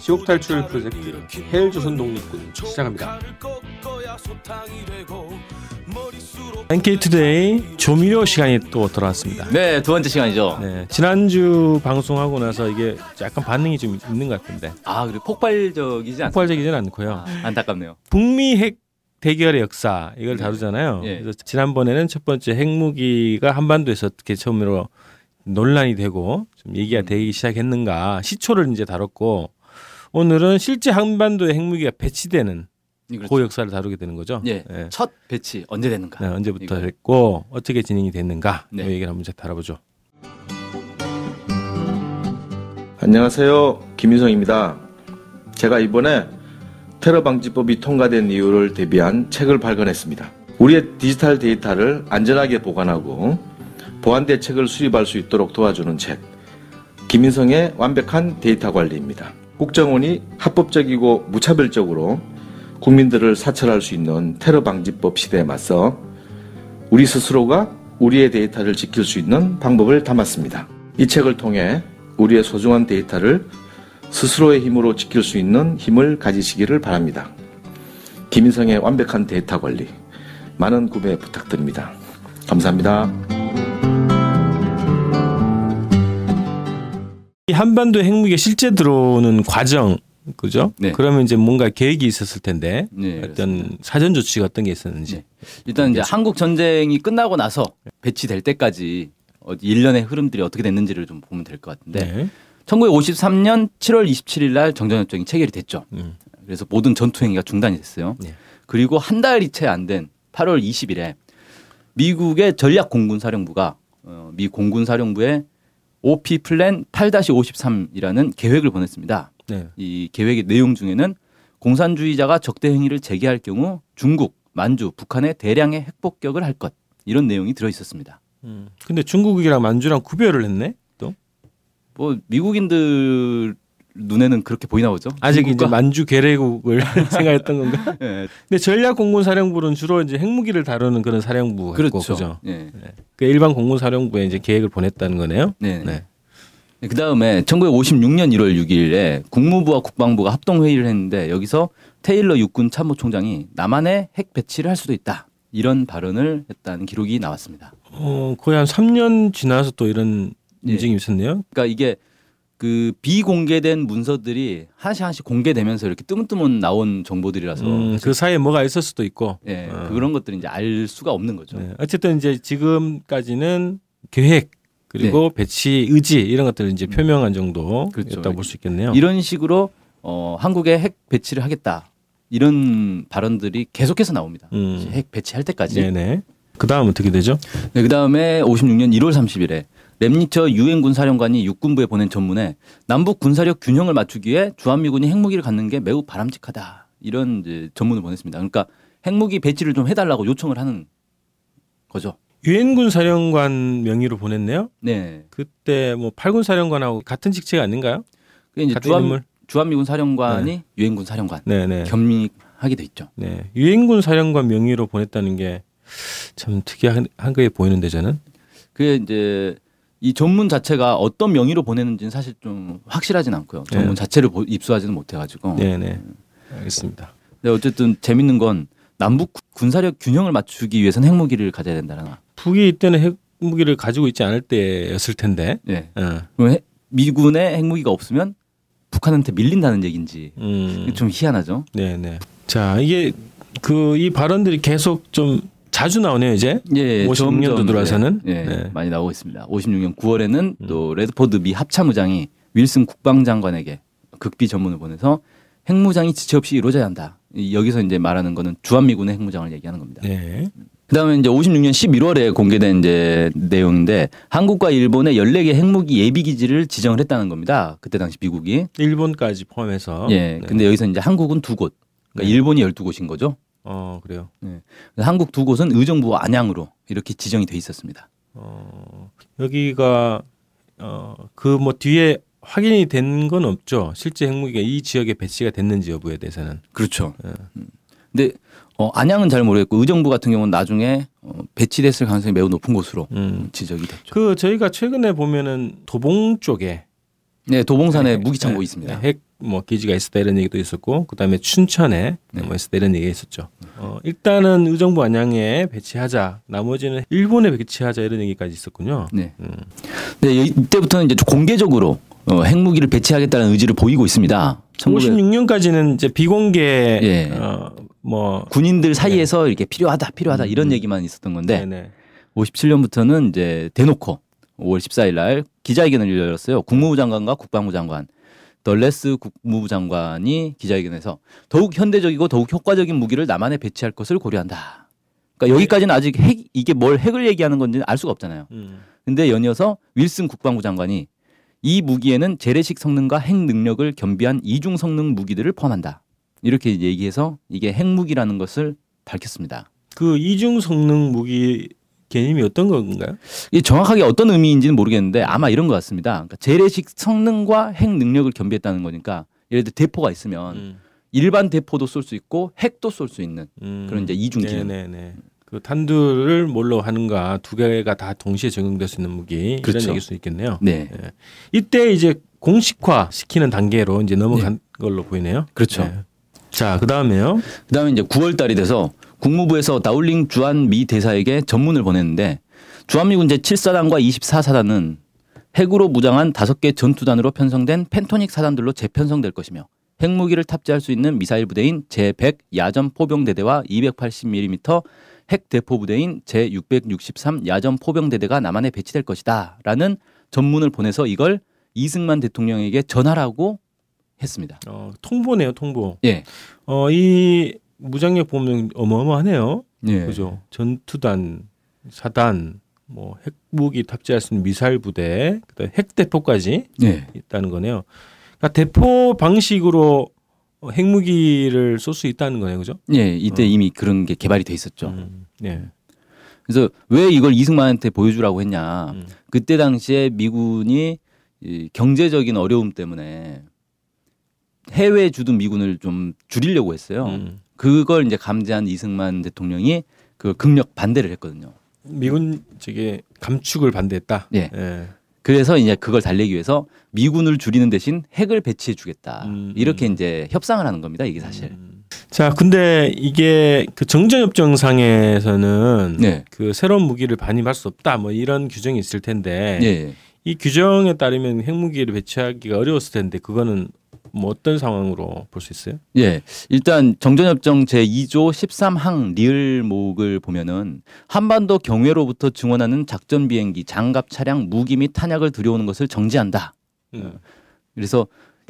지옥 탈출 프로젝트 헬조선 독립군 시작합니다. NK투데이 조미료 시간이 또 돌아왔습니다. 네, 두 번째 시간이죠. 네, 지난주 방송하고 나서 이게 약간 반응이 좀 있는 것 같은데 아, 그리고 폭발적이지 않 폭발적이진 않고요. 아, 안타깝네요. 북미 핵 대결의 역사 이걸 다루잖아요. 예. 그래서 지난번에는 첫 번째 핵무기가 한반도에서 어떻게 처음으로 논란이 되고 좀 얘기가 음. 되기 시작했는가 시초를 이제 다뤘고 오늘은 실제 한반도에 핵무기가 배치되는 그렇죠. 그 역사를 다루게 되는 거죠. 예. 예. 첫 배치 언제 되는가? 네, 언제부터 이거. 했고 어떻게 진행이 됐는가 네. 이 얘기를 한번 좀 다뤄보죠. 안녕하세요. 김인성입니다. 제가 이번에 테러 방지법이 통과된 이유를 대비한 책을 발간했습니다. 우리의 디지털 데이터를 안전하게 보관하고 보안 대책을 수립할 수 있도록 도와주는 책. 김인성의 완벽한 데이터 관리입니다. 국정원이 합법적이고 무차별적으로 국민들을 사찰할 수 있는 테러 방지법 시대에 맞서 우리 스스로가 우리의 데이터를 지킬 수 있는 방법을 담았습니다. 이 책을 통해 우리의 소중한 데이터를 스스로의 힘으로 지킬 수 있는 힘을 가지시기를 바랍니다. 김인성의 완벽한 데이터 관리 많은 구매 부탁드립니다. 감사합니다. 이 한반도 핵무기가 실제 들어오는 과정 그죠? 네. 그러면 이제 뭔가 계획이 있었을 텐데 네, 어떤 사전 조치가 어떤 게 있었는지. 네. 일단 이제 한국 전쟁이 끝나고 나서 배치될 때까지 일련의 흐름들이 어떻게 됐는지를 좀 보면 될 것 같은데 네. 1953년 7월 27일 날 정전협정이 체결이 됐죠. 음. 그래서 모든 전투 행위가 중단이 됐어요. 네. 그리고 한 달이 채 안 된 8월 20일에 미국의 전략 공군 사령부가 어, 미 공군 사령부에 OP 플랜 8-53이라는 계획을 보냈습니다. 네. 이 계획의 내용 중에는 공산주의자가 적대 행위를 제기할 경우 중국, 만주, 북한에 대량의 핵폭격을 할 것 이런 내용이 들어 있었습니다. 음. 근데 중국이랑 만주랑 구별을 했네. 또 뭐 미국인들 눈에는 그렇게 보이나 보죠. 아직 이제 중국과- 만주 괴뢰국을 생각했던 건가? 예, 근데 전략 공군 사령부는 주로 이제 핵무기를 다루는 그런 사령부 그렇죠. 그죠? 예. 그 일반 공군 사령부에 이제 계획을 보냈다는 거네요. 네. 네. 그 다음에 1956년 1월 6일에 국무부와 국방부가 합동 회의를 했는데 여기서 테일러 육군 참모총장이 남한에 핵 배치를 할 수도 있다 이런 발언을 했다는 기록이 나왔습니다. 어, 거의 한 3년 지나서 또 이런 예. 움직임이 있었네요. 그러니까 이게 그 비공개된 문서들이 하나씩 하나씩 공개되면서 이렇게 뜨문뜨문 나온 정보들이라서 음, 그 사이에 뭐가 있을 수도 있고. 예, 어. 그런 것들이 이제 알 수가 없는 거죠. 네. 어쨌든 이제 지금까지는 계획 그리고 배치 의지 이런 것들을 이제 표명한 정도였다고 네. 그렇죠. 볼수 있겠네요. 이런 식으로 어, 한국에 핵 배치를 하겠다 이런 발언들이 계속해서 나옵니다. 음. 핵 배치할 때까지. 네네. 그 다음 어떻게 되죠? 네, 그 다음에 56년 1월 30일에 랩니처 유엔 군 사령관이 육군부에 보낸 전문에 남북 군사력 균형을 맞추기 위해 주한미군이 핵무기를 갖는 게 매우 바람직하다 이런 전문을 보냈습니다. 그러니까 핵무기 배치를 좀 해달라고 요청을 하는 거죠. 유엔군 사령관 명의로 보냈네요. 네, 그때 뭐 팔군 사령관하고 같은 직책 아닌가요? 그게 이제 주한, 인물? 주한미군 사령관이 유엔군 사령관 네네. 겸임하게 돼 있죠. 네. 유엔군 사령관 명의로 보냈다는 게 참 특이한 한 거에 보이는데 저는. 그게 이제 이 전문 자체가 어떤 명의로 보내는지는 사실 좀 확실하진 않고요. 전문 네. 자체를 보- 입수하지는 못해가지고. 네네. 알겠습니다. 근데 어쨌든 재밌는 건 남북 군사력 균형을 맞추기 위해서는 핵무기를 가져야 된다는 거. 북이 이때는 핵무기를 가지고 있지 않을 때였을 텐데. 예. 어. 핵- 미군의 핵무기가 없으면 북한한테 밀린다는 얘기인지 음. 좀 희한하죠. 네네. 자 이게 그 이 발언들이 계속 좀 자주 나오네요 이제. 예, 56 년도 점점, 들어와서는? 예, 예, 네. 많이 나오고 있습니다. 56년 9월에는 음. 또 레드포드 미 합참의장이 윌슨 국방장관에게 극비 전문을 보내서 핵무장이 지체 없이 이루어져야 한다. 이- 여기서 이제 말하는 거는 주한미군의 핵무장을 얘기하는 겁니다. 네. 그다음에 이제 56년 11월에 공개된 이제 내용인데 한국과 일본의 14개 핵무기 예비 기지를 지정을 했다는 겁니다. 그때 당시 미국이. 일본까지 포함해서. 예. 네. 근데 여기서 이제 한국은 두 곳. 그러니까 네. 일본이 12곳인 거죠. 어 그래요. 그래서 한국 두 곳은 의정부 안양으로 이렇게 지정이 돼 있었습니다. 어 여기가 어그 뭐 뒤에 확인이 된 건 없죠. 실제 핵무기가 이 지역에 배치가 됐는지 여부에 대해서는. 그렇죠. 음. 근데 어, 안양은 잘 모르겠고 의정부 같은 경우는 나중에 어, 배치됐을 가능성이 매우 높은 곳으로 음. 지적이 됐죠. 그 저희가 최근에 보면은 도봉 쪽에 네, 도봉산에 네, 무기창고 네, 있습니다. 핵 뭐 기지가 있었다 이런 얘기도 있었고 그다음에 춘천에 네. 뭐 있었다 이런 얘기가 있었죠. 어, 일단은 의정부 안양에 배치하자. 나머지는 일본에 배치하자 이런 얘기까지 있었군요. 네. 음. 네, 이때부터는 이제 공개적으로 어, 핵무기를 배치하겠다는 의지를 보이고 있습니다. 1900 56년까지는 이제 비공개 예. 어, 뭐 군인들 사이에서 이렇게 필요하다, 필요하다 이런 얘기만 있었던 건데 음. 네네. 57년부터는 이제 대놓고 5월 14일 날 기자회견을 열었어요. 국무부 장관과 국방부 장관, 덜레스 국무부 장관이 기자회견에서 더욱 현대적이고 더욱 효과적인 무기를 남한에 배치할 것을 고려한다. 그러니까 여기까지는 아직 핵 이게 뭘 핵을 얘기하는 건지는 알 수가 없잖아요. 음. 근데 연이어서 윌슨 국방부 장관이 이 무기에는 재래식 성능과 핵 능력을 겸비한 이중 성능 무기들을 포함한다. 이렇게 얘기해서 이게 핵무기라는 것을 밝혔습니다. 그 이중 성능 무기 개념이 어떤 건가요? 이게 정확하게 어떤 의미인지는 모르겠는데 아마 이런 것 같습니다. 그러니까 재래식 성능과 핵 능력을 겸비했다는 거니까 예를 들어 대포가 있으면 음. 일반 대포도 쏠 수 있고 핵도 쏠 수 있는 음. 그런 이제 이중 기능. 네네네. 그 탄두를 뭘로 하는가 두 개가 다 동시에 적용될 수 있는 무기 그렇죠. 이런 얘기일 수 있겠네요. 네, 예. 이때 이제 공식화 시키는 단계로 이제 넘어간 걸로 보이네요. 그렇죠. 네. 자, 그 다음에요. 그 다음에 이제 9월 달이 돼서 국무부에서 다울링 주한 미 대사에게 전문을 보냈는데 주한미군 제7사단과 24사단은 핵으로 무장한 다섯 개 전투단으로 편성된 펜토닉 사단들로 재편성될 것이며 핵무기를 탑재할 수 있는 미사일 부대인 제100 야전 포병대대와 280mm 핵 대포 부대인 제663 야전 포병대대가 남한에 배치될 것이다 라는 전문을 보내서 이걸 이승만 대통령에게 전하라고 했습니다. 어, 통보네요, 통보. 예. 어, 이 무장력 보면 어마어마하네요. 예. 그죠? 전투단, 사단, 뭐 핵무기 탑재할 수 있는 미사일 부대, 그다음에 핵대포까지 예. 있다는 거네요. 그러니까 대포 방식으로 어, 핵무기를 쏠 수 있다는 거네요, 그죠? 예, 이때 어. 이미 그런 게 개발이 돼 있었죠. 음, 네. 그래서 왜 이걸 이승만한테 보여주라고 했냐. 음. 그때 당시에 미군이 이 경제적인 어려움 때문에 해외에 주둔 미군을 좀 줄이려고 했어요. 음. 그걸 이제 감지한 이승만 대통령이 그 극력 반대를 했거든요. 미군 측에 감축을 반대했다. 예. 예. 그래서 이제 그걸 달래기 위해서 미군을 줄이는 대신 핵을 배치해 주겠다. 음, 이렇게 음. 이제 협상을 하는 겁니다. 이게 사실. 음. 자, 근데 이게 그 정전협정상에서는 네. 그 새로운 무기를 반입할 수 없다. 뭐 이런 규정이 있을 텐데 예. 이 규정에 따르면 핵무기를 배치하기가 어려웠을 텐데 그거는 뭐 어떤 상황으로 볼 수 있어요? 예. 일단 정전협정 제2조 13항 리을목을 보면은 한반도 경외로부터 증원하는 작전 비행기, 장갑 차량, 무기 및 탄약을 들여오는 것을 정지한다. 음. 그래서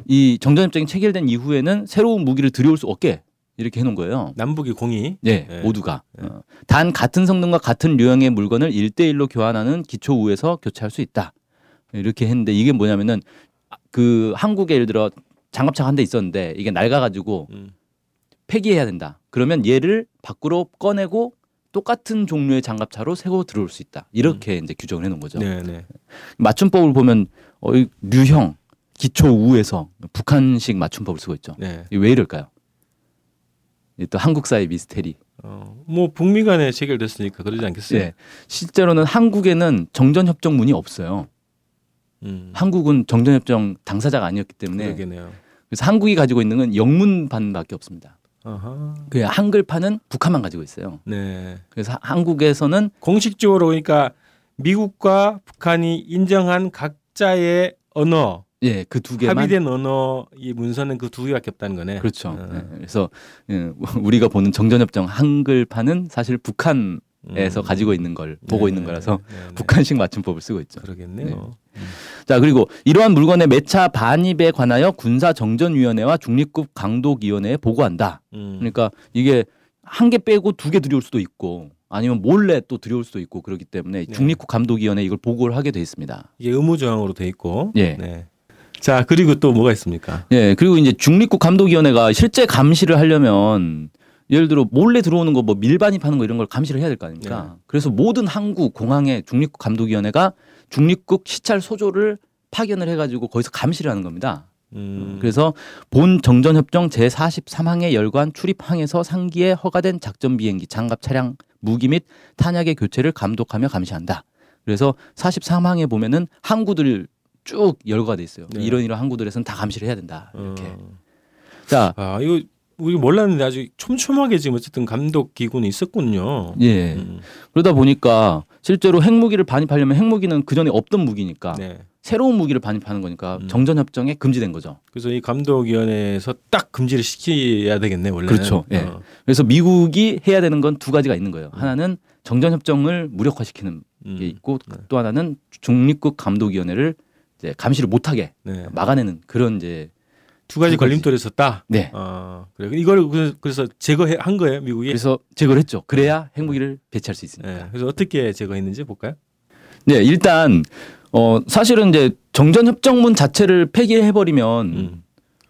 이 정전협정이 체결된 이후에는 새로운 무기를 들여올 수 없게 이렇게 해놓은 거예요. 남북이 공이 예, 네. 모두가. 어. 단 같은 성능과 같은 유형의 물건을 일대일로 교환하는 기초 우에서 교체할 수 있다. 이렇게 했는데 이게 뭐냐면은 그 한국에 예를 들어 장갑차 한 대 있었는데 이게 낡아가지고 음. 폐기해야 된다. 그러면 얘를 밖으로 꺼내고 똑같은 종류의 장갑차로 새고 들어올 수 있다. 이렇게 이제 규정을 해놓은 거죠. 네, 네. 맞춤법을 보면 어, 이 류형 기초 우에서 북한식 맞춤법을 쓰고 있죠. 네. 왜 이럴까요? 또 한국사의 미스테리. 어, 뭐 북미 간에 체결됐으니까 그러지 않겠어요? 네. 실제로는 한국에는 정전협정문이 없어요. 음. 한국은 정전협정 당사자가 아니었기 때문에 그러겠네요. 그래서 한국이 가지고 있는 건 영문판밖에 없습니다. 아하. 그 한글판은 북한만 가지고 있어요. 네. 그래서 하- 한국에서는 공식적으로 그러니까 미국과 북한이 인정한 각자의 언어, 예, 그 두 개만 합의된 언어 이 문서는 그 두 개밖에 없다는 거네. 그렇죠. 어. 네, 그래서 예, 우리가 보는 정전협정 한글판은 사실 북한 에서 음. 가지고 있는 걸 보고 네, 있는 거라서 네, 네. 북한식 맞춤법을 쓰고 있죠. 그러겠네요. 자 그리고 이러한 물건의 매차 반입에 관하여 군사정전위원회와 중립국 강독위원회에 보고한다. 음. 그러니까 이게 한 개 빼고 두 개 들여올 수도 있고 아니면 몰래 또 들여올 수도 있고 그렇기 때문에 네. 중립국 감독위원회 이걸 보고를 하게 돼 있습니다. 이게 의무 조항으로 돼 있고. 예. 네. 자 그리고 또 뭐가 있습니까? 예 그리고 이제 중립국 감독위원회가 실제 감시를 하려면 예를 들어 몰래 들어오는 거 뭐 밀반입하는 거 이런 걸 감시를 해야 될 거 아닙니까? 네. 그래서 모든 항구 공항에 중립국 감독위원회가 중립국 시찰 소조를 파견을 해가지고 거기서 감시를 하는 겁니다. 음. 그래서 본 정전협정 제43항에 열관 출입항에서 상기에 허가된 작전 비행기, 장갑 차량, 무기 및 탄약의 교체를 감독하며 감시한다. 그래서 43항에 보면은 항구들 쭉 열거가 돼 있어요. 네. 이런 이런 항구들에서는 다 감시를 해야 된다. 이렇게. 어. 자, 아 이거 우리 몰랐는데 아주 촘촘하게 지금 어쨌든 감독 기구는 있었군요. 예. 음. 그러다 보니까 실제로 핵무기를 반입하려면 핵무기는 그 전에 없던 무기니까 네. 새로운 무기를 반입하는 거니까 음. 정전 협정에 금지된 거죠. 그래서 이 감독위원회에서 딱 금지를 시켜야 되겠네 원래. 그렇죠. 예. 그래서 미국이 해야 되는 건 두 가지가 있는 거예요. 하나는 정전 협정을 무력화시키는 음. 게 있고 네. 또 하나는 중립국 감독위원회를 이제 감시를 못하게 네. 막아내는 그런 이제 두 가지. 걸림돌이 있었다. 네. 어, 그래. 이걸 그- 그래서 제거한 거예요, 미국이. 그래서 제거를 했죠. 그래야 핵무기를 배치할 수 있으니까. 네. 그래서 어떻게 제거했는지 볼까요? 네, 일단 어 사실은 이제 정전 협정문 자체를 폐기해 버리면 음.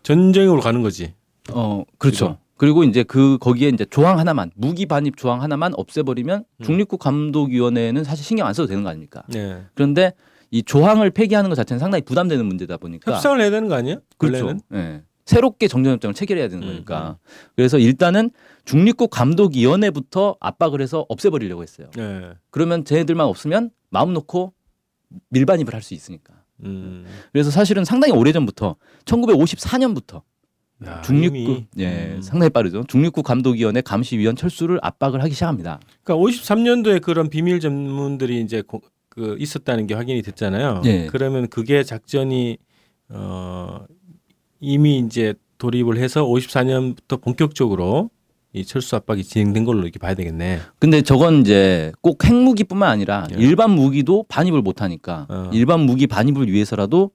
전쟁으로 가는 거지. 어 그렇죠. 그리고 이제 그 거기에 이제 조항 하나만 무기 반입 조항 하나만 없애버리면 음. 중립국 감독위원회는 사실 신경 안 써도 되는 거 아닙니까? 네. 그런데 이 조항을 폐기하는 것 자체는 상당히 부담되는 문제다 보니까 협상을 해야 되는 거 아니야? 그렇죠. 예. 새롭게 정전협정을 체결해야 되는 음, 거니까. 그래서 일단은 중립국 감독위원회부터 압박을 해서 없애버리려고 했어요. 네. 그러면 쟤네들만 없으면 마음 놓고 밀반입을 할 수 있으니까. 음. 그래서 사실은 상당히 오래전부터 1954년부터 야, 중립국 이미. 예 음. 상당히 빠르죠. 중립국 감독위원회 감시위원 철수를 압박을 하기 시작합니다. 그러니까 53년도에 그런 비밀 전문들이 이제 고- 그 있었다는 게 확인이 됐잖아요. 예. 그러면 그게 작전이 어 이미 이제 돌입을 해서 54년부터 본격적으로 이 철수 압박이 진행된 걸로 이렇게 봐야 되겠네. 근데 저건 이제 꼭 핵무기뿐만 아니라 예. 일반 무기도 반입을 못 하니까 어. 일반 무기 반입을 위해서라도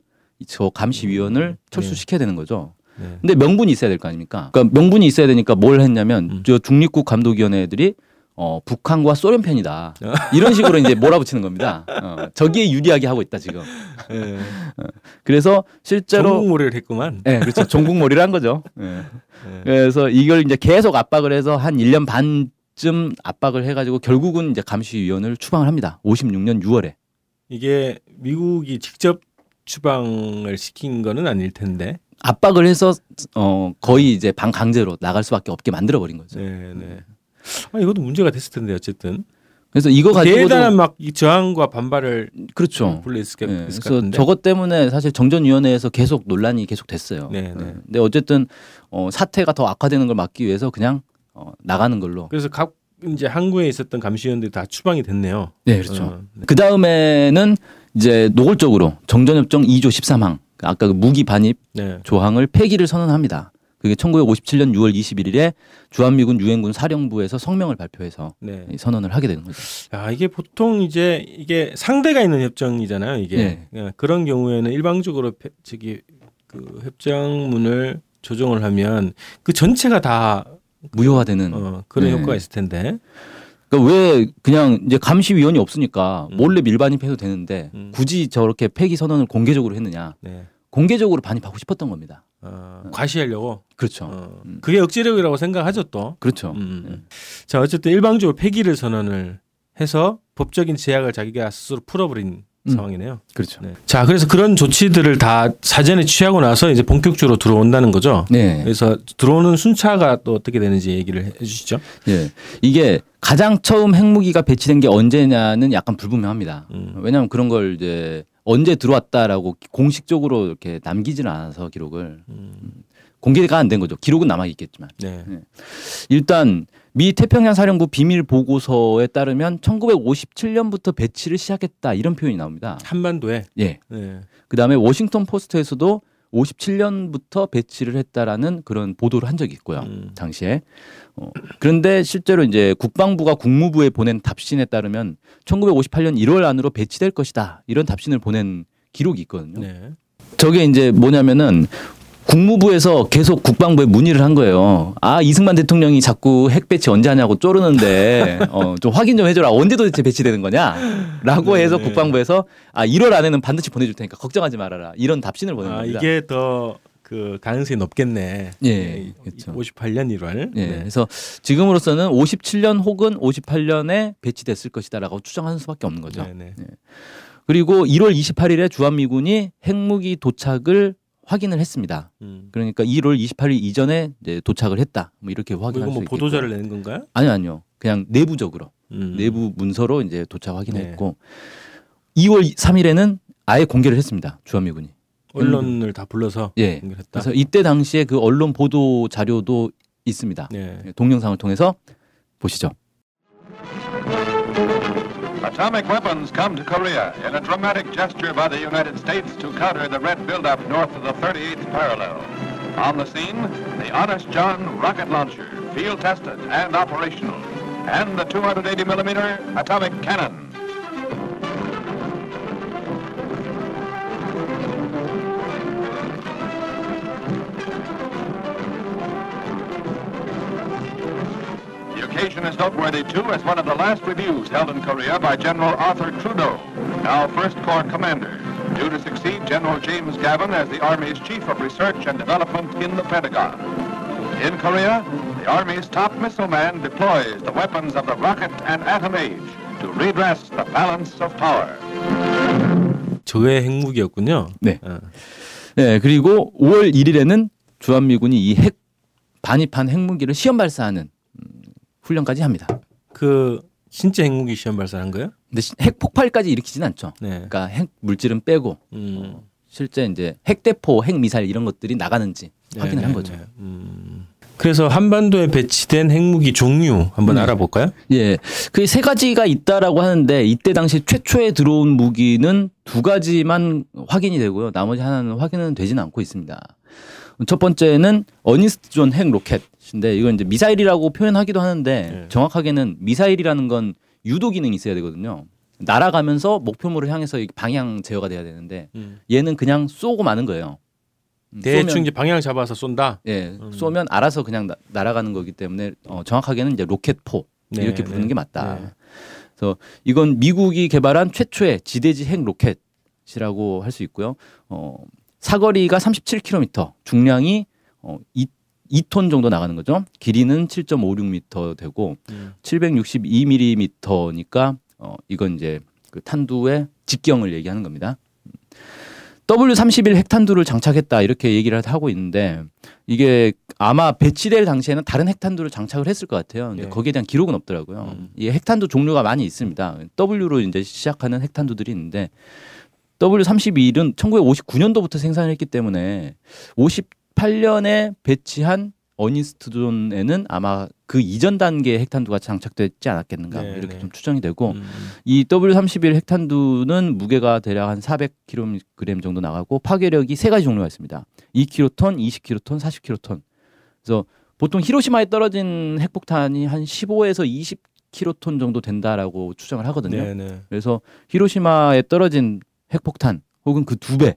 저 감시위원을 음. 철수시켜야 되는 거죠. 네. 근데 명분이 있어야 될 거 아닙니까? 그러니까 명분이 있어야 되니까 뭘 했냐면 음. 저 중립국 감독위원회 들이 어, 북한과 소련 편이다. 어. 이런 식으로 이제 몰아붙이는 겁니다. 어, 저기에 유리하게 하고 있다 지금. 예. 그래서 실제로 전국몰이를 했구만. 예, 그렇죠. 종국몰이를 한 거죠. 예. 예. 그래서 이걸 이제 계속 압박을 해서 한 1년 반쯤 압박을 해가지고 결국은 이제 감시위원을 추방을 합니다. 56년 6월에. 이게 미국이 직접 추방을 시킨 거는 아닐 텐데. 압박을 해서 어 거의 이제 방 강제로 나갈 수밖에 없게 만들어 버린 거죠. 네, 네. 아 이것도 문제가 됐을 텐데 어쨌든 그래서 이거 가지고도 대단한 막이 저항과 반발을 그렇죠. 불러 있을, 예, 있을 것 그래서 같은데. 저것 때문에 사실 정전위원회에서 계속 논란이 계속 됐어요. 네, 네. 예. 근데 어쨌든 어, 사태가 더 악화되는 걸 막기 위해서 그냥 어, 나가는 걸로. 그래서 각 이제 항구에 있었던 감시위원들이 다 추방이 됐네요. 네, 그렇죠. 어, 네. 그 다음에는 이제 노골적으로 정전협정 2조 13항 아까 그 무기 반입 네. 조항을 폐기를 선언합니다. 그게 1957년 6월 21일에 주한미군 유엔군 사령부에서 성명을 발표해서 네. 이 선언을 하게 되는 거죠. 야, 이게 보통 이제 이게 상대가 있는 협정이잖아요. 이게 네. 예, 그런 경우에는 일방적으로 폐- 저기 그 협정문을 조정을 하면 그 전체가 다 무효화되는. 어, 그런 네. 효과가 있을 텐데. 그러니까 왜 그냥 이제 감시위원이 없으니까 음. 몰래 밀반입해도 되는데 음. 굳이 저렇게 폐기 선언을 공개적으로 했느냐? 네. 공개적으로 반입하고 싶었던 겁니다. 어, 과시하려고. 그렇죠. 어, 음. 그게 억지력이라고 생각하죠 또. 그렇죠. 음. 네. 자 어쨌든 일방적으로 폐기를 선언을 해서 법적인 제약을 자기가 스스로 풀어버린 음. 상황이네요. 그렇죠. 네. 자 그래서 그런 조치들을 다 사전에 취하고 나서 이제 본격적으로 들어온다는 거죠. 네. 그래서 들어오는 순차가 또 어떻게 되는지 얘기를 해주시죠. 예. 이게 가장 처음 핵무기가 배치된 게 언제냐는 약간 불분명합니다. 음. 왜냐하면 그런 걸 이제 언제 들어왔다라고 공식적으로 이렇게 남기지는 않아서 기록을 음, 공개가 안 된 거죠. 기록은 남아 있겠지만 네. 일단 미 태평양 사령부 비밀 보고서에 따르면 1957년부터 배치를 시작했다 이런 표현이 나옵니다. 한반도에. 예. 네. 그 다음에 워싱턴 포스트에서도 57년부터 배치를 했다라는 그런 보도를 한 적이 있고요. 음. 당시에. 어, 그런데 실제로 이제 국방부가 국무부에 보낸 답신에 따르면 1958년 1월 안으로 배치될 것이다. 이런 답신을 보낸 기록이 있거든요. 네. 저게 이제 뭐냐면은 국무부에서 계속 국방부에 문의를 한 거예요. 아 이승만 대통령이 자꾸 핵 배치 언제 하냐고 쪼르는데 어, 좀 확인 좀 해줘라. 언제 도대체 배치되는 거냐?라고 네, 해서 네. 국방부에서 아 1월 안에는 반드시 보내줄 테니까 걱정하지 말아라. 이런 답신을 보낸 아 겁니다. 이게 더 그 가능성이 높겠네. 예, 네, 그렇죠. 58년 1월. 예, 네. 그래서 지금으로서는 57년 혹은 58년에 배치됐을 것이다라고 추정하는 수밖에 없는 거죠. 네, 네. 그리고 1월 28일에 주한미군이 핵무기 도착을 확인을 했습니다. 음. 그러니까 1월 28일 이전에 이제 도착을 했다. 뭐 이렇게 확인할 이거 수뭐 있겠고. 보도자를 내는 건가요? 아니요, 아니요. 그냥 내부적으로 음. 내부 문서로 이제 도착 확인했고 2월 3일에는 아예 공개를 했습니다. 주한미군이. 언론을 다 불러서 예. 연결했다. 그래서 이때 당시에 그 언론 보도 자료도 있습니다. 네. 동영상을 통해서 보시죠. Atomic weapons come to Korea in a dramatic gesture by the United States to counter the red buildup north of the 38th parallel. On the scene, the Honest John rocket launcher, field tested and operational, and the 280 millimeter atomic cannon. The occasion is noteworthy, too, as one of the last reviews held in Korea by General Arthur Trudeau, now First Corps Commander, due to succeed General James Gavin as the Army's Chief of Research and Development in the Pentagon. In Korea, the Army's top missile man deploys the weapons of the rocket and atom age to redress the balance of power. 저의 핵무기였군요. 네. 어. 네, 그리고 5월 1일에는 주한미군이 이 핵 반입한 핵무기를 시험 발사하는 음, 훈련까지 합니다. 그 진짜 핵무기 시험 발사한 거예요? 근데 시- 핵 폭발까지 일으키진 않죠. 네. 그러니까 핵 물질은 빼고 음. 실제 이제 핵대포, 핵미사일 이런 것들이 나가는지 확인을 네, 한 네, 거죠. 네. 음. 그래서 한반도에 배치된 핵무기 종류 한번 네. 알아볼까요? 예, 그 세 가지가 있다라고 하는데 이때 당시 최초에 들어온 무기는 두 가지만 확인이 되고요. 나머지 하나는 확인은 되지는 않고 있습니다. 첫 번째는 Honest John 핵 로켓 인데 이건 이제 미사일이라고 표현하기도 하는데 네. 정확하게는 미사일이라는 건 유도 기능이 있어야 되거든요. 날아가면서 목표물을 향해서 방향 제어가 돼야 되는데 음. 얘는 그냥 쏘고 마는 거예요. 음, 대충 쏘면- 이제 방향 잡아서 쏜다. 예, 음. 쏘면 알아서 그냥 나- 날아가는 거기 때문에 어, 정확하게는 이제 로켓포 네, 이렇게 부르는 네, 게 맞다. 네. 그래서 이건 미국이 개발한 최초의 지대지 핵 로켓이라고 할 수 있고요. 어, 사거리가 37km, 중량이 어, 2, 2톤 정도 나가는 거죠. 길이는 7.56m 되고 음. 762mm니까 어, 이건 이제 그 탄두의 직경을 얘기하는 겁니다. W31 핵탄두를 장착했다 이렇게 얘기를 하고 있는데 이게 아마 배치될 당시에는 다른 핵탄두를 장착을 했을 것 같아요. 근데 네. 거기에 대한 기록은 없더라고요. 음. 이 핵탄두 종류가 많이 있습니다. W로 이제 시작하는 핵탄두들이 있는데 W31은 1959년도부터 생산을 했기 때문에 58년에 배치한 어니스트존에는 아마 그 이전 단계의 핵탄두가 장착됐지 않았겠는가 네, 이렇게 네. 좀 추정이 되고 음. 이 W31 핵탄두는 무게가 대략 한 400kg 정도 나가고 파괴력이 세 가지 종류가 있습니다. 2kton, 20kton, 40kton. 그래서 보통 히로시마에 떨어진 핵폭탄이 한 15에서 20kton 정도 된다라고 추정을 하거든요. 네, 네. 그래서 히로시마에 떨어진 핵폭탄 혹은 그 두 배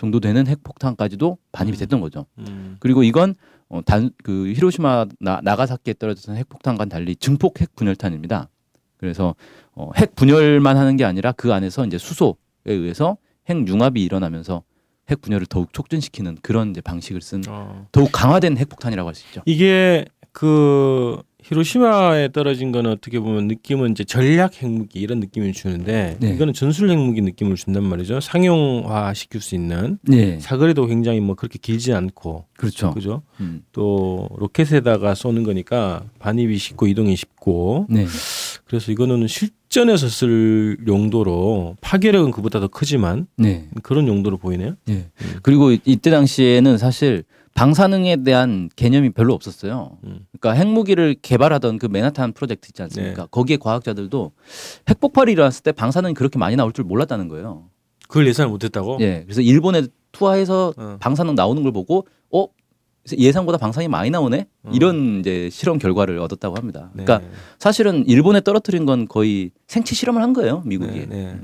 정도 되는 핵폭탄까지도 반입이 음. 됐던 거죠. 음. 그리고 이건 어, 단 그 히로시마 나, 나가사키에 떨어졌던 핵폭탄과는 달리 증폭 핵 분열탄입니다. 그래서 어, 핵 분열만 하는 게 아니라 그 안에서 이제 수소에 의해서 핵 융합이 일어나면서 핵 분열을 더욱 촉진시키는 그런 이제 방식을 쓴 어. 더욱 강화된 핵폭탄이라고 할 수 있죠. 이게 그 히로시마에 떨어진 거는 어떻게 보면 느낌은 이제 전략 핵무기 이런 느낌을 주는데 네. 이거는 전술 핵무기 느낌을 준단 말이죠. 상용화 시킬 수 있는 네, 사거리도 굉장히 뭐 그렇게 길지 않고 그렇죠. 그죠? 음. 또 로켓에다가 쏘는 거니까 반입이 쉽고 이동이 쉽고 네, 그래서 이거는 실전에서 쓸 용도로 파괴력은 그보다 더 크지만 네, 그런 용도로 보이네요. 네. 그리고 이- 이때 당시에는 사실 방사능에 대한 개념이 별로 없었어요. 음. 그러니까 핵무기를 개발하던 그 맨하탄 프로젝트 있지 않습니까? 네. 거기에 과학자들도 핵폭발이 일어났을 때 방사능이 그렇게 많이 나올 줄 몰랐다는 거예요. 그걸 예상을 못했다고? 예. 그래서 일본에 투하해서 어. 방사능 나오는 걸 보고 어 예상보다 방사능이 많이 나오네 어. 이런 이제 실험 결과를 얻었다고 합니다. 네. 그러니까 사실은 일본에 떨어뜨린 건 거의 생체 실험을 한 거예요 미국이. 네, 네.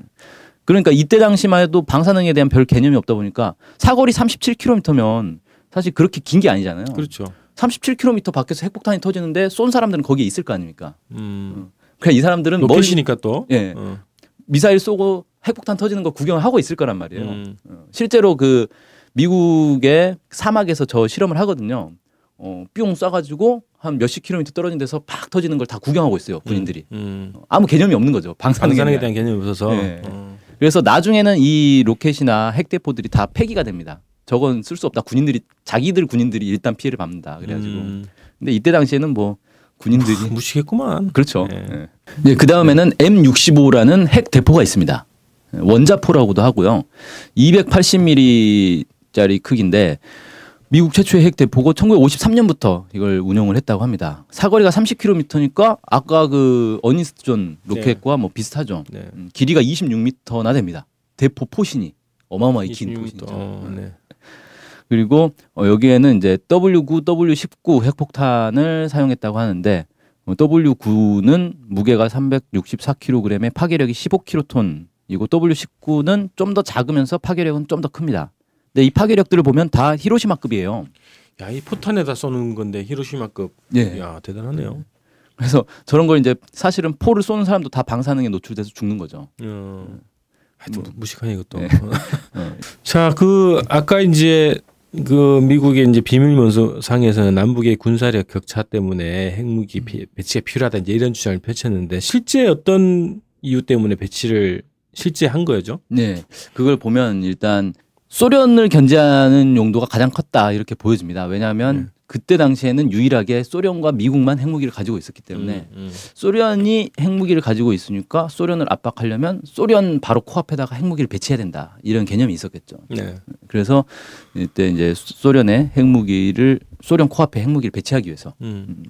그러니까 이때 당시만 해도 방사능에 대한 별 개념이 없다 보니까 사거리 37km면 사실 그렇게 긴 게 아니잖아요. 그렇죠. 37km 밖에서 핵폭탄이 터지는데 쏜 사람들은 거기에 있을 거 아닙니까? 음. 그러니까 이 사람들은 로켓이니까 또. 예. 어. 미사일 쏘고 핵폭탄 터지는 거 구경을 하고 있을 거란 말이에요. 음. 어, 실제로 그 미국의 사막에서 저 실험을 하거든요. 어, 뿅 쏴가지고 한 몇십 킬로미터 떨어진 데서 팍 터지는 걸 다 구경하고 있어요 군인들이. 음. 아무 개념이 없는 거죠 방사능에, 방사능에 대한. 개념이 없어서. 네. 어. 그래서 나중에는 이 로켓이나 핵대포들이 다 폐기가 됩니다. 저건 쓸 수 없다. 군인들이 자기들 군인들이 일단 피해를 받는다. 그래가지고. 음. 근데 이때 당시에는 뭐 군인들이 무시겠구만. 그렇죠. 네. 네. 그 다음에는 M65라는 핵 대포가 있습니다. 원자포라고도 하고요. 280mm짜리 크기인데 미국 최초의 핵 대포고 1953년부터 이걸 운용을 했다고 합니다. 사거리가 30km니까 아까 그 Honest John 로켓과 뭐 비슷하죠. 네. 음, 길이가 26m나 됩니다. 대포 포신이 어마어마하게 긴 26m. 포신이죠. 어, 네. 그리고 어, 여기에는 이제 W9, W19 핵폭탄을 사용했다고 하는데 어, W9는 무게가 364kg에 파괴력이 15kton이고 W19는 좀 더 작으면서 파괴력은 좀 더 큽니다. 근데 이 파괴력들을 보면 다 히로시마급이에요. 야, 이 포탄에다 쏘는 건데 히로시마급. 예. 야, 대단하네요. 그래서 저런 걸 이제 사실은 포를 쏘는 사람도 다 방사능에 노출돼서 죽는 거죠. 어. 하여튼 무식하네 이것도. 네. 어, 자, 그 아까 이제 그 미국의 이제 비밀문서상에서는 남북의 군사력 격차 때문에 핵무기 비- 배치가 필요하다 이제 이런 주장을 펼쳤는데 실제 어떤 이유 때문에 배치를 실제 한 거죠? 네, 그걸 보면 일단 소련을 견제하는 용도가 가장 컸다 이렇게 보여집니다. 왜냐하면 네. 그때 당시에는 유일하게 소련과 미국만 핵무기를 가지고 있었기 때문에 음, 음. 소련이 핵무기를 가지고 있으니까 소련을 압박하려면 소련 바로 코앞에다가 핵무기를 배치해야 된다 이런 개념이 있었겠죠. 네. 그래서 이때 이제 소련의 핵무기를 소련 코앞에 핵무기를 배치하기 위해서 음.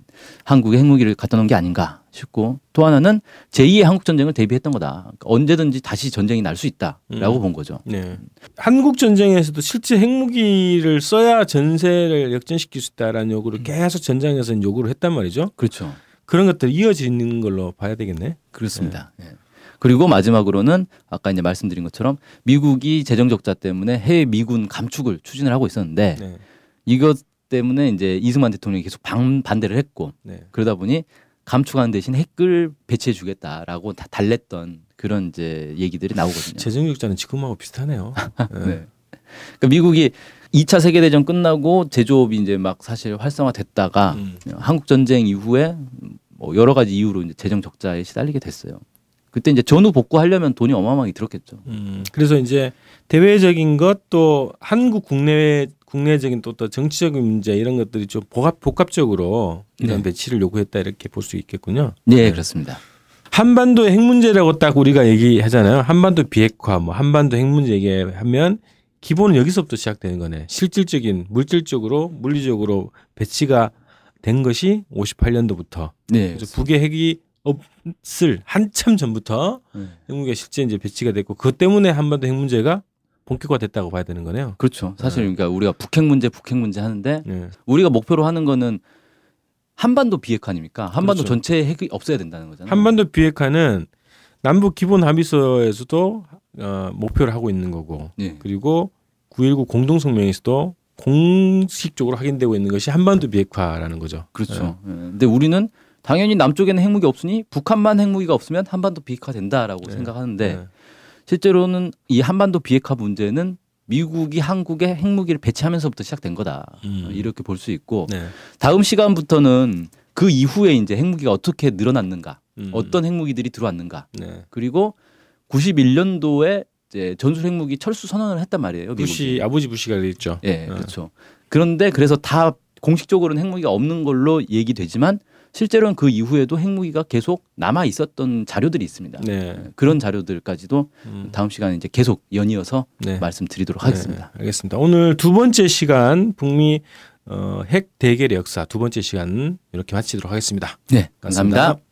한국에 핵무기를 갖다 놓은 게 아닌가 싶고 또 하나는 제2의 한국 전쟁을 대비했던 거다. 그러니까 언제든지 다시 전쟁이 날 수 있다라고 음. 본 거죠. 네. 한국 전쟁에서도 실제 핵무기를 써야 전세를 역전시킬 수 있다라는 요구를 계속 전장에서 요구를 했단 말이죠. 그렇죠. 그런 것들이 이어지는 걸로 봐야 되겠네. 그렇습니다. 예. 그리고 마지막으로는 아까 이제 말씀드린 것처럼 미국이 재정 적자 때문에 해외 미군 감축을 추진을 하고 있었는데 네. 이것 때문에 이제 이승만 대통령이 계속 반, 반대를 했고 네. 그러다 보니 감축하는 대신 핵을 배치해 주겠다라고 다 달랬던 그런 이제 얘기들이 나오거든요. 재정력자는 지금하고 비슷하네요. 네. 네. 그러니까 미국이 2차 세계 대전 끝나고 제조업이 이제 막 사실 활성화됐다가 음. 한국 전쟁 이후에 뭐 여러 가지 이유로 이제 재정 적자에 시달리게 됐어요. 그때 이제 전후 복구하려면 돈이 어마어마하게 들었겠죠. 음, 그래서 이제 대외적인 것 또 한국 국내 국내적인 또, 또 정치적인 문제 이런 것들이 좀 복합 복합적으로 이런 네. 배치를 요구했다 이렇게 볼 수 있겠군요. 네, 그렇습니다. 한반도 핵 문제라고 딱 우리가 얘기하잖아요. 한반도 비핵화, 뭐 한반도 핵 문제 얘기하면 기본은 여기서부터 시작되는 거네. 실질적인 물질적으로 물리적으로 배치가 된 것이 58년도부터. 네. 그래서 북의 핵이 없을 한참 전부터 네. 핵무기가 실제 이제 배치가 됐고 그것 때문에 한반도 핵 문제가 본격화됐다고 봐야 되는 거네요. 그렇죠. 사실 그러니까 우리가 북핵 문제, 북핵 문제 하는데 네. 우리가 목표로 하는 거는 한반도 비핵화 아닙니까? 한반도 그렇죠. 전체에 핵이 없어야 된다는 거잖아요. 한반도 비핵화는 남북 기본 합의서에서도 어, 목표를 하고 있는 거고 네. 그리고 9.19 공동 성명에서도 공식적으로 확인되고 있는 것이 한반도 비핵화라는 거죠. 그렇죠. 예. 근데 우리는 당연히 남쪽에는 핵무기 없으니 북한만 핵무기가 없으면 한반도 비핵화 된다라고 네. 생각하는데 네. 실제로는 이 한반도 비핵화 문제는 미국이 한국에 핵무기를 배치하면서부터 시작된 거다. 음. 이렇게 볼 수 있고 네. 다음 시간부터는 그 이후에 이제 핵무기가 어떻게 늘어났는가, 음. 어떤 핵무기들이 들어왔는가, 네. 그리고 91년도에 이제 전술 핵무기 철수 선언을 했단 말이에요. 미국이. 부시 아버지 부시가 그랬죠. 예, 어. 그렇죠. 그런데 그래서 다 공식적으로는 핵무기가 없는 걸로 얘기되지만 실제로는 그 이후에도 핵무기가 계속 남아 있었던 자료들이 있습니다. 네. 예, 그런 자료들까지도 음. 다음 시간에 이제 계속 연이어서 네. 말씀드리도록 하겠습니다. 네, 알겠습니다. 오늘 두 번째 시간 북미 어, 핵 대결의 역사 두 번째 시간 이렇게 마치도록 하겠습니다. 네, 감사합니다.